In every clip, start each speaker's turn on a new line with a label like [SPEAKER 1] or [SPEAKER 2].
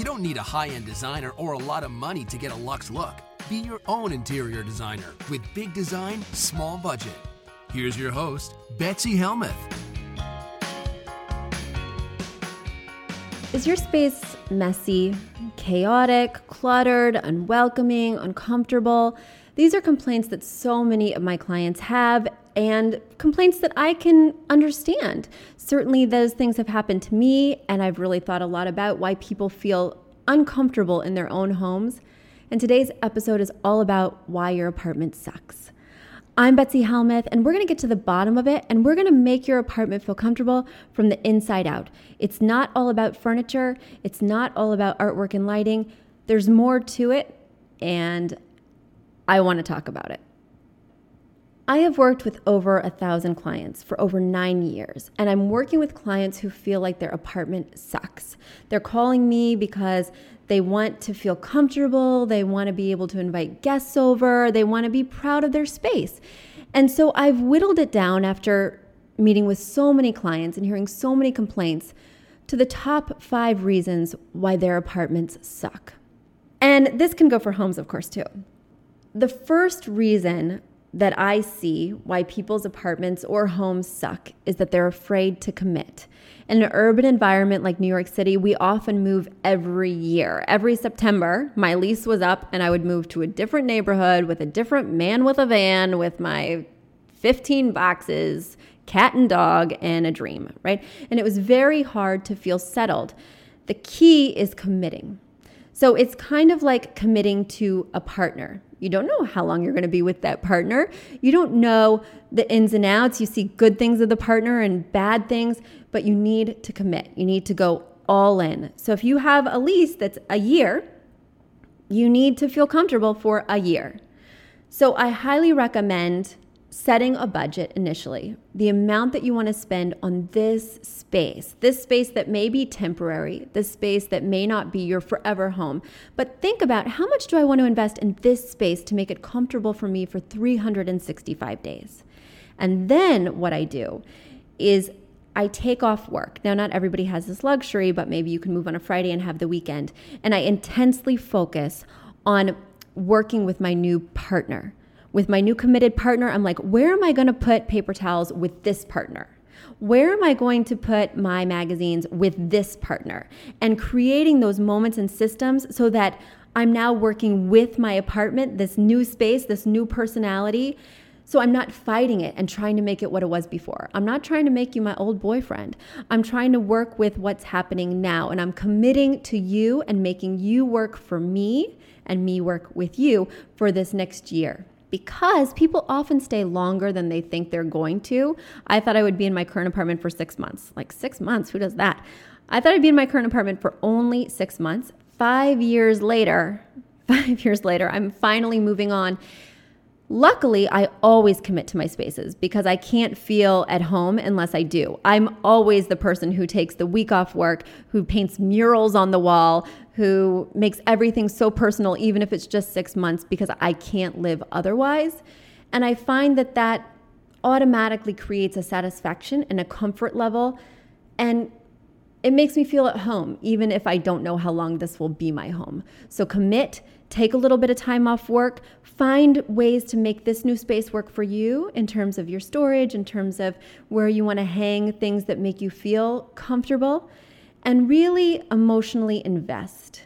[SPEAKER 1] You don't need a high end designer or a lot of money to get a luxe look. Be your own interior designer with big design, small budget. Here's your host, Betsy Helmuth.
[SPEAKER 2] Is your space messy, chaotic, cluttered, unwelcoming, uncomfortable? These are complaints that so many of my clients have and complaints that I can understand. Certainly, those things have happened to me, and I've really thought a lot about why people feel uncomfortable in their own homes. And today's episode is all about why your apartment sucks. I'm Betsy Helmuth, and we're gonna get to the bottom of it, and we're gonna make your apartment feel comfortable from the inside out. It's not all about furniture, it's not all about artwork and lighting. There's more to it, and I wanna talk about it. I have worked with over a thousand clients for over nine years, and I'm working with clients who feel like their apartment sucks. They're calling me because they want to feel comfortable, they want to be able to invite guests over, they want to be proud of their space. And so I've whittled it down after meeting with so many clients and hearing so many complaints to the top five reasons why their apartments suck. And this can go for homes, of course, too. The first reason that I see why people's apartments or homes suck is that they're afraid to commit. In an urban environment like New York City, we often move every year. Every September, my lease was up and I would move to a different neighborhood with a different man with a van with my 15 boxes, cat and dog, and a dream, right? And it was very hard to feel settled. The key is committing. So it's kind of like committing to a partner. You don't know how long you're going to be with that partner. You don't know the ins and outs. You see good things of the partner and bad things, but you need to commit. You need to go all in. So if you have a lease that's a year, you need to feel comfortable for a year. So I highly recommend setting a budget initially, the amount that you want to spend on this space, this space that may be temporary, this space that may not be your forever home. But think about how much do I want to invest in this space to make it comfortable for me for 365 days? And then what I do is I take off work. Now, not everybody has this luxury, but maybe you can move on a Friday and have the weekend. And I intensely focus on working with my new partner with my new committed partner, I'm like, where am I going to put paper towels with this partner? Where am I going to put my magazines with this partner? And creating those moments and systems so that I'm now working with my apartment, this new space, this new personality. So I'm not fighting it and trying to make it what it was before. I'm not trying to make you my old boyfriend. I'm trying to work with what's happening now. And I'm committing to you and making you work for me and me work with you for this next year because people often stay longer than they think they're going to. I thought I would be in my current apartment for six months. Like, six months? Who does that? I thought I'd be in my current apartment for only six months. Five years later, five years later, I'm finally moving on. Luckily, I always commit to my spaces because I can't feel at home unless I do. I'm always the person who takes the week off work, who paints murals on the wall, who makes everything so personal, even if it's just six months, because I can't live otherwise. And I find that that automatically creates a satisfaction and a comfort level. And it makes me feel at home, even if I don't know how long this will be my home. So commit, take a little bit of time off work, find ways to make this new space work for you in terms of your storage, in terms of where you want to hang things that make you feel comfortable, and really emotionally invest.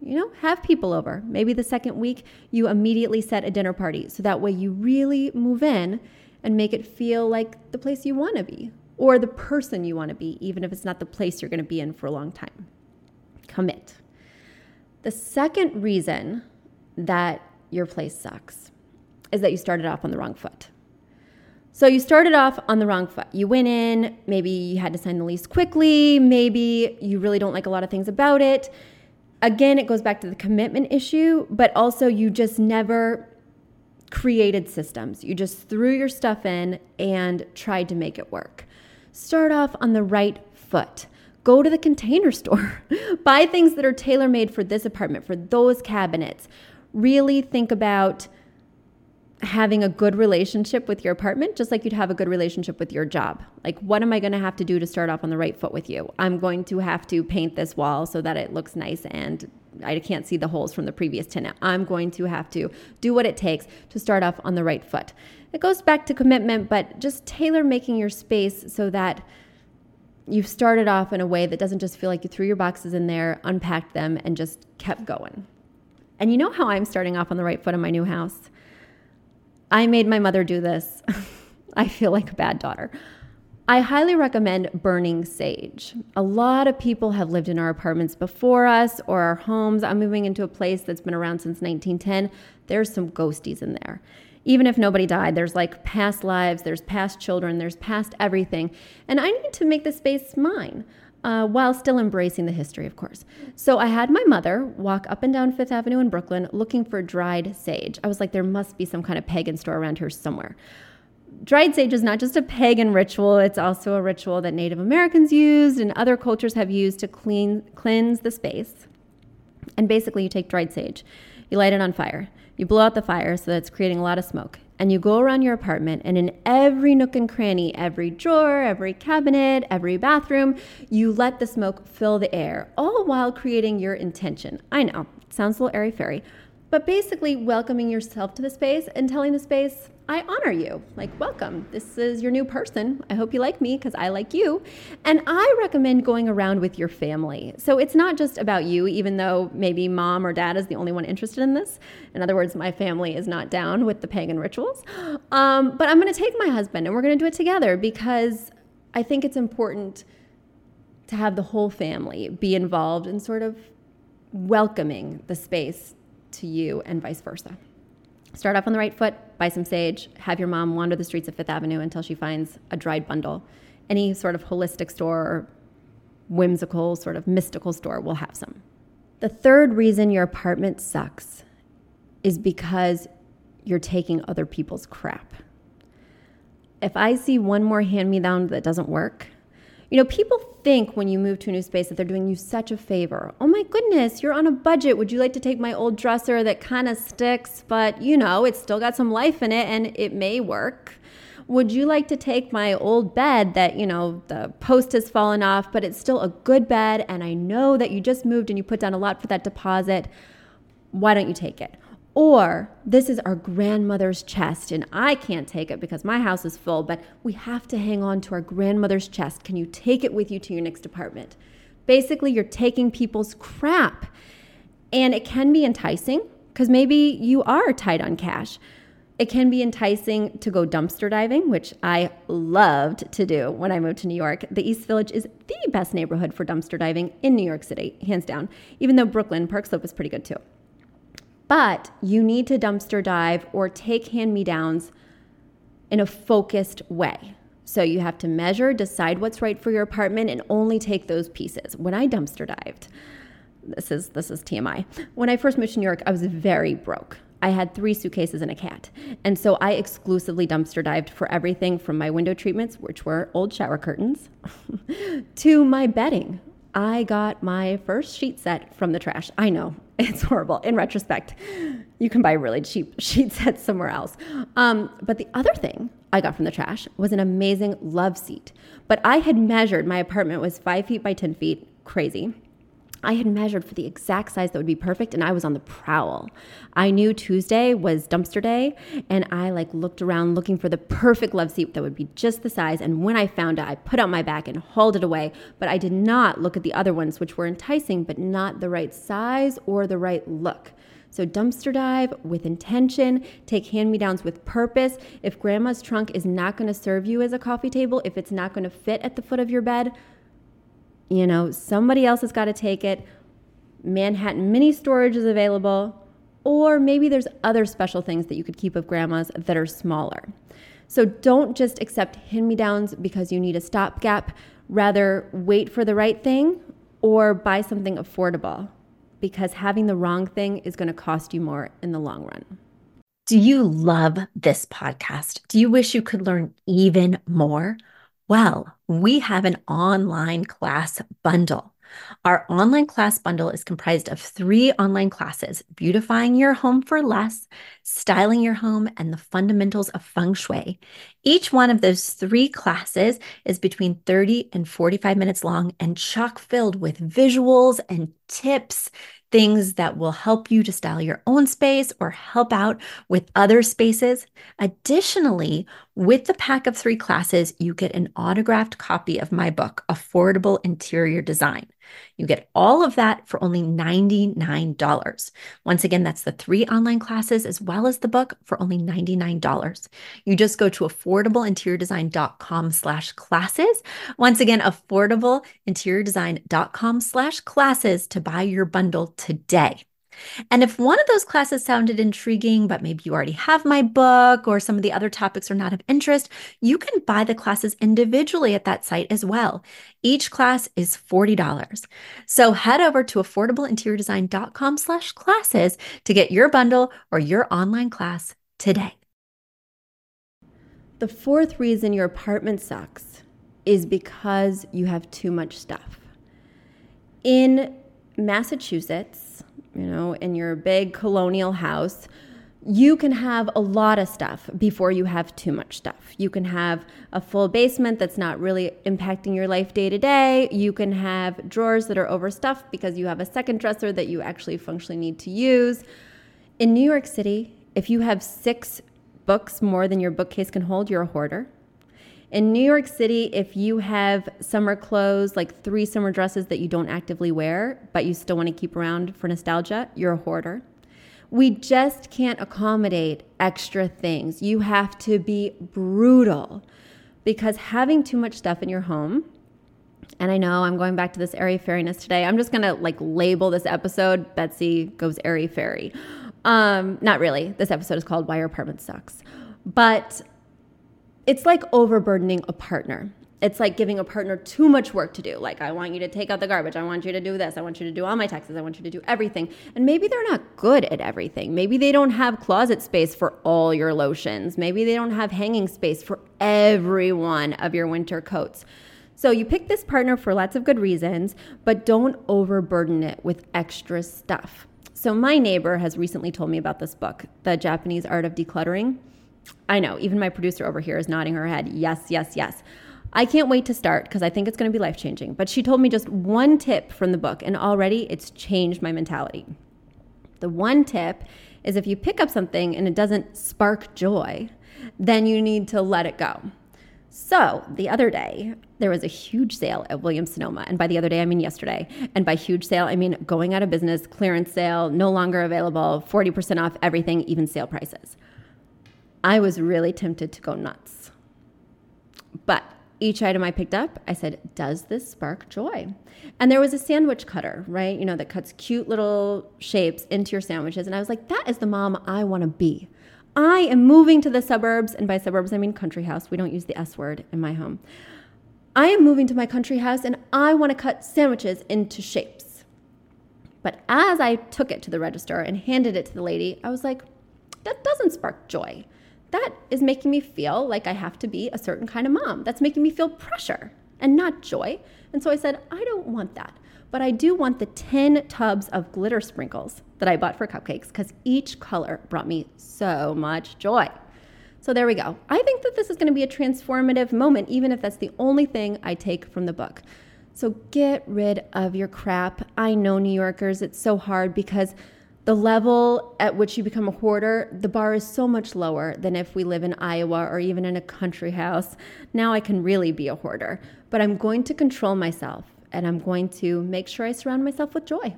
[SPEAKER 2] You know, have people over. Maybe the second week you immediately set a dinner party so that way you really move in and make it feel like the place you want to be or the person you want to be, even if it's not the place you're going to be in for a long time. Commit. The second reason that your place sucks is that you started off on the wrong foot. So you started off on the wrong foot. You went in, maybe you had to sign the lease quickly, maybe you really don't like a lot of things about it. Again, it goes back to the commitment issue, but also you just never created systems. You just threw your stuff in and tried to make it work. Start off on the right foot. Go to the container store. Buy things that are tailor made for this apartment, for those cabinets. Really think about having a good relationship with your apartment, just like you'd have a good relationship with your job. Like, what am I going to have to do to start off on the right foot with you? I'm going to have to paint this wall so that it looks nice and I can't see the holes from the previous tenant. I'm going to have to do what it takes to start off on the right foot. It goes back to commitment, but just tailor making your space so that you've started off in a way that doesn't just feel like you threw your boxes in there, unpacked them, and just kept going. And you know how I'm starting off on the right foot in my new house? I made my mother do this. I feel like a bad daughter. I highly recommend burning sage. A lot of people have lived in our apartments before us or our homes. I'm moving into a place that's been around since 1910. There's some ghosties in there. Even if nobody died, there's like past lives, there's past children, there's past everything. And I need to make the space mine. Uh, while still embracing the history, of course. So I had my mother walk up and down Fifth Avenue in Brooklyn looking for dried sage. I was like, there must be some kind of pagan store around here somewhere dried sage is not just a pagan ritual, it's also a ritual that Native Americans used and other cultures have used to clean, cleanse the space. And basically, you take dried sage, you light it on fire, you blow out the fire so that it's creating a lot of smoke, and you go around your apartment, and in every nook and cranny, every drawer, every cabinet, every bathroom, you let the smoke fill the air, all while creating your intention. I know, sounds a little airy fairy, but basically welcoming yourself to the space and telling the space, I honor you. Like, welcome. This is your new person. I hope you like me because I like you. And I recommend going around with your family. So it's not just about you, even though maybe mom or dad is the only one interested in this. In other words, my family is not down with the pagan rituals. Um, but I'm going to take my husband and we're going to do it together because I think it's important to have the whole family be involved in sort of welcoming the space to you and vice versa. Start off on the right foot, buy some sage, have your mom wander the streets of Fifth Avenue until she finds a dried bundle. Any sort of holistic store or whimsical, sort of mystical store will have some. The third reason your apartment sucks is because you're taking other people's crap. If I see one more hand me down that doesn't work, you know, people think when you move to a new space that they're doing you such a favor. Oh my goodness, you're on a budget. Would you like to take my old dresser that kind of sticks, but you know, it's still got some life in it and it may work? Would you like to take my old bed that, you know, the post has fallen off, but it's still a good bed and I know that you just moved and you put down a lot for that deposit? Why don't you take it? Or this is our grandmother's chest, and I can't take it because my house is full, but we have to hang on to our grandmother's chest. Can you take it with you to your next apartment? Basically, you're taking people's crap. And it can be enticing because maybe you are tight on cash. It can be enticing to go dumpster diving, which I loved to do when I moved to New York. The East Village is the best neighborhood for dumpster diving in New York City, hands down, even though Brooklyn, Park Slope is pretty good too. But you need to dumpster dive or take hand me downs in a focused way. So you have to measure, decide what's right for your apartment, and only take those pieces. When I dumpster dived, this is this is TMI. When I first moved to New York, I was very broke. I had three suitcases and a cat. And so I exclusively dumpster dived for everything from my window treatments, which were old shower curtains, to my bedding, I got my first sheet set from the trash. I know, it's horrible in retrospect. You can buy really cheap sheet sets somewhere else. Um, but the other thing I got from the trash was an amazing love seat. But I had measured, my apartment was five feet by 10 feet, crazy. I had measured for the exact size that would be perfect and I was on the prowl. I knew Tuesday was dumpster day and I like looked around looking for the perfect love seat that would be just the size and when I found it I put out my back and hauled it away, but I did not look at the other ones which were enticing but not the right size or the right look. So dumpster dive with intention, take hand-me-downs with purpose. If grandma's trunk is not going to serve you as a coffee table, if it's not going to fit at the foot of your bed, you know, somebody else has got to take it. Manhattan mini storage is available, or maybe there's other special things that you could keep of grandma's that are smaller. So don't just accept hand me downs because you need a stopgap. Rather, wait for the right thing or buy something affordable because having the wrong thing is going to cost you more in the long run.
[SPEAKER 3] Do you love this podcast? Do you wish you could learn even more? Well, we have an online class bundle. Our online class bundle is comprised of three online classes beautifying your home for less, styling your home, and the fundamentals of feng shui. Each one of those three classes is between 30 and 45 minutes long and chock filled with visuals and tips things that will help you to style your own space or help out with other spaces. Additionally, with the pack of three classes, you get an autographed copy of my book, Affordable Interior Design. You get all of that for only $99. Once again, that's the three online classes as well as the book for only $99. You just go to affordableinteriordesign.com slash classes. Once again, affordableinteriordesign.com slash classes to buy your bundle today. And if one of those classes sounded intriguing, but maybe you already have my book or some of the other topics are not of interest, you can buy the classes individually at that site as well. Each class is $40. So head over to affordableinteriordesign.com slash classes to get your bundle or your online class today.
[SPEAKER 2] The fourth reason your apartment sucks is because you have too much stuff. In Massachusetts, you know, in your big colonial house, you can have a lot of stuff before you have too much stuff. You can have a full basement that's not really impacting your life day to day. You can have drawers that are overstuffed because you have a second dresser that you actually functionally need to use. In New York City, if you have six books more than your bookcase can hold, you're a hoarder. In New York City, if you have summer clothes, like three summer dresses that you don't actively wear, but you still want to keep around for nostalgia, you're a hoarder. We just can't accommodate extra things. You have to be brutal because having too much stuff in your home, and I know I'm going back to this airy fairiness today. I'm just gonna like label this episode Betsy goes airy fairy. Um, not really. This episode is called Why Your Apartment Sucks. But it's like overburdening a partner. It's like giving a partner too much work to do. Like, I want you to take out the garbage. I want you to do this. I want you to do all my taxes. I want you to do everything. And maybe they're not good at everything. Maybe they don't have closet space for all your lotions. Maybe they don't have hanging space for every one of your winter coats. So you pick this partner for lots of good reasons, but don't overburden it with extra stuff. So my neighbor has recently told me about this book, The Japanese Art of Decluttering. I know, even my producer over here is nodding her head. Yes, yes, yes. I can't wait to start because I think it's going to be life changing. But she told me just one tip from the book, and already it's changed my mentality. The one tip is if you pick up something and it doesn't spark joy, then you need to let it go. So the other day, there was a huge sale at Williams Sonoma. And by the other day, I mean yesterday. And by huge sale, I mean going out of business, clearance sale, no longer available, 40% off everything, even sale prices. I was really tempted to go nuts. But each item I picked up, I said, Does this spark joy? And there was a sandwich cutter, right? You know, that cuts cute little shapes into your sandwiches. And I was like, That is the mom I want to be. I am moving to the suburbs. And by suburbs, I mean country house. We don't use the S word in my home. I am moving to my country house and I want to cut sandwiches into shapes. But as I took it to the register and handed it to the lady, I was like, That doesn't spark joy that is making me feel like I have to be a certain kind of mom. That's making me feel pressure. and not joy. And so I said, I don't want that. But I do want the 10 tubs of glitter sprinkles that I bought for cupcakes because each color brought me so much joy. So there we go. I think that this is going to be a transformative moment, even if that's the only thing I take from the book. So get rid of your crap. I know New Yorkers, it's so hard because the level at which you become a hoarder, the bar is so much lower than if we live in Iowa or even in a country house. Now I can really be a hoarder, but I'm going to control myself and I'm going to make sure I surround myself with joy.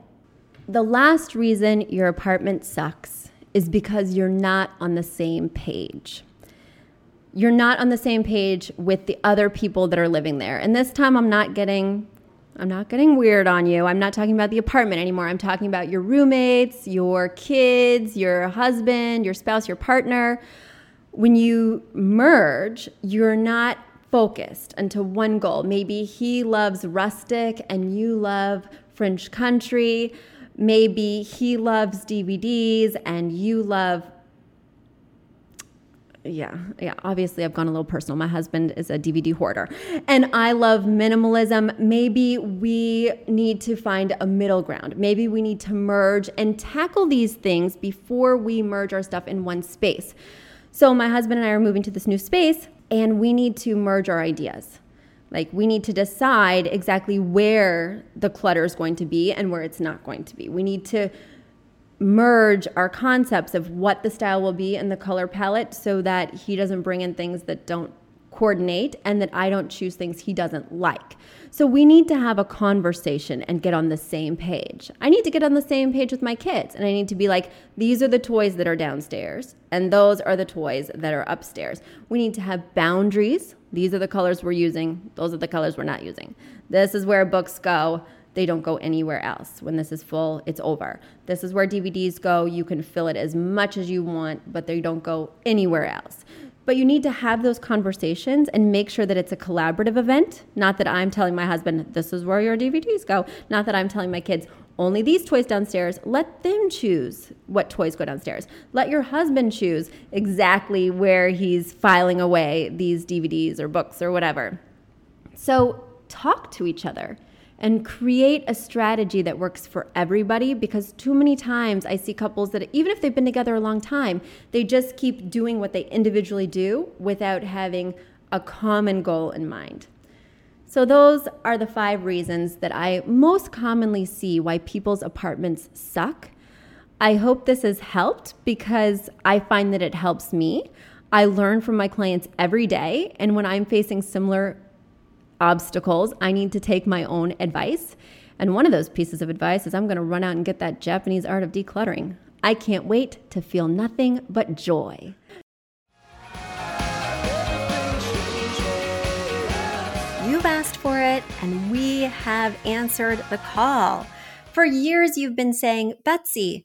[SPEAKER 2] The last reason your apartment sucks is because you're not on the same page. You're not on the same page with the other people that are living there. And this time I'm not getting I'm not getting weird on you. I'm not talking about the apartment anymore. I'm talking about your roommates, your kids, your husband, your spouse, your partner. When you merge, you're not focused into one goal. Maybe he loves rustic and you love French country. Maybe he loves DVDs and you love yeah, yeah. Obviously, I've gone a little personal. My husband is a DVD hoarder, and I love minimalism. Maybe we need to find a middle ground. Maybe we need to merge and tackle these things before we merge our stuff in one space. So, my husband and I are moving to this new space, and we need to merge our ideas. Like, we need to decide exactly where the clutter is going to be and where it's not going to be. We need to merge our concepts of what the style will be and the color palette so that he doesn't bring in things that don't coordinate and that I don't choose things he doesn't like. So we need to have a conversation and get on the same page. I need to get on the same page with my kids and I need to be like, these are the toys that are downstairs and those are the toys that are upstairs. We need to have boundaries. These are the colors we're using, those are the colors we're not using. This is where books go they don't go anywhere else. When this is full, it's over. This is where DVDs go. You can fill it as much as you want, but they don't go anywhere else. But you need to have those conversations and make sure that it's a collaborative event. Not that I'm telling my husband, this is where your DVDs go. Not that I'm telling my kids, only these toys downstairs. Let them choose what toys go downstairs. Let your husband choose exactly where he's filing away these DVDs or books or whatever. So talk to each other and create a strategy that works for everybody because too many times I see couples that even if they've been together a long time, they just keep doing what they individually do without having a common goal in mind. So, those are the five reasons that I most commonly see why people's apartments suck. I hope this has helped because I find that it helps me. I learn from my clients every day, and when I'm facing similar obstacles, I need to take my own advice. And one of those pieces of advice is I'm going to run out and get that Japanese art of decluttering. I can't wait to feel nothing but joy.
[SPEAKER 3] You've asked for it, and we have answered the call. For years, you've been saying, Betsy,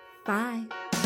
[SPEAKER 2] Bye.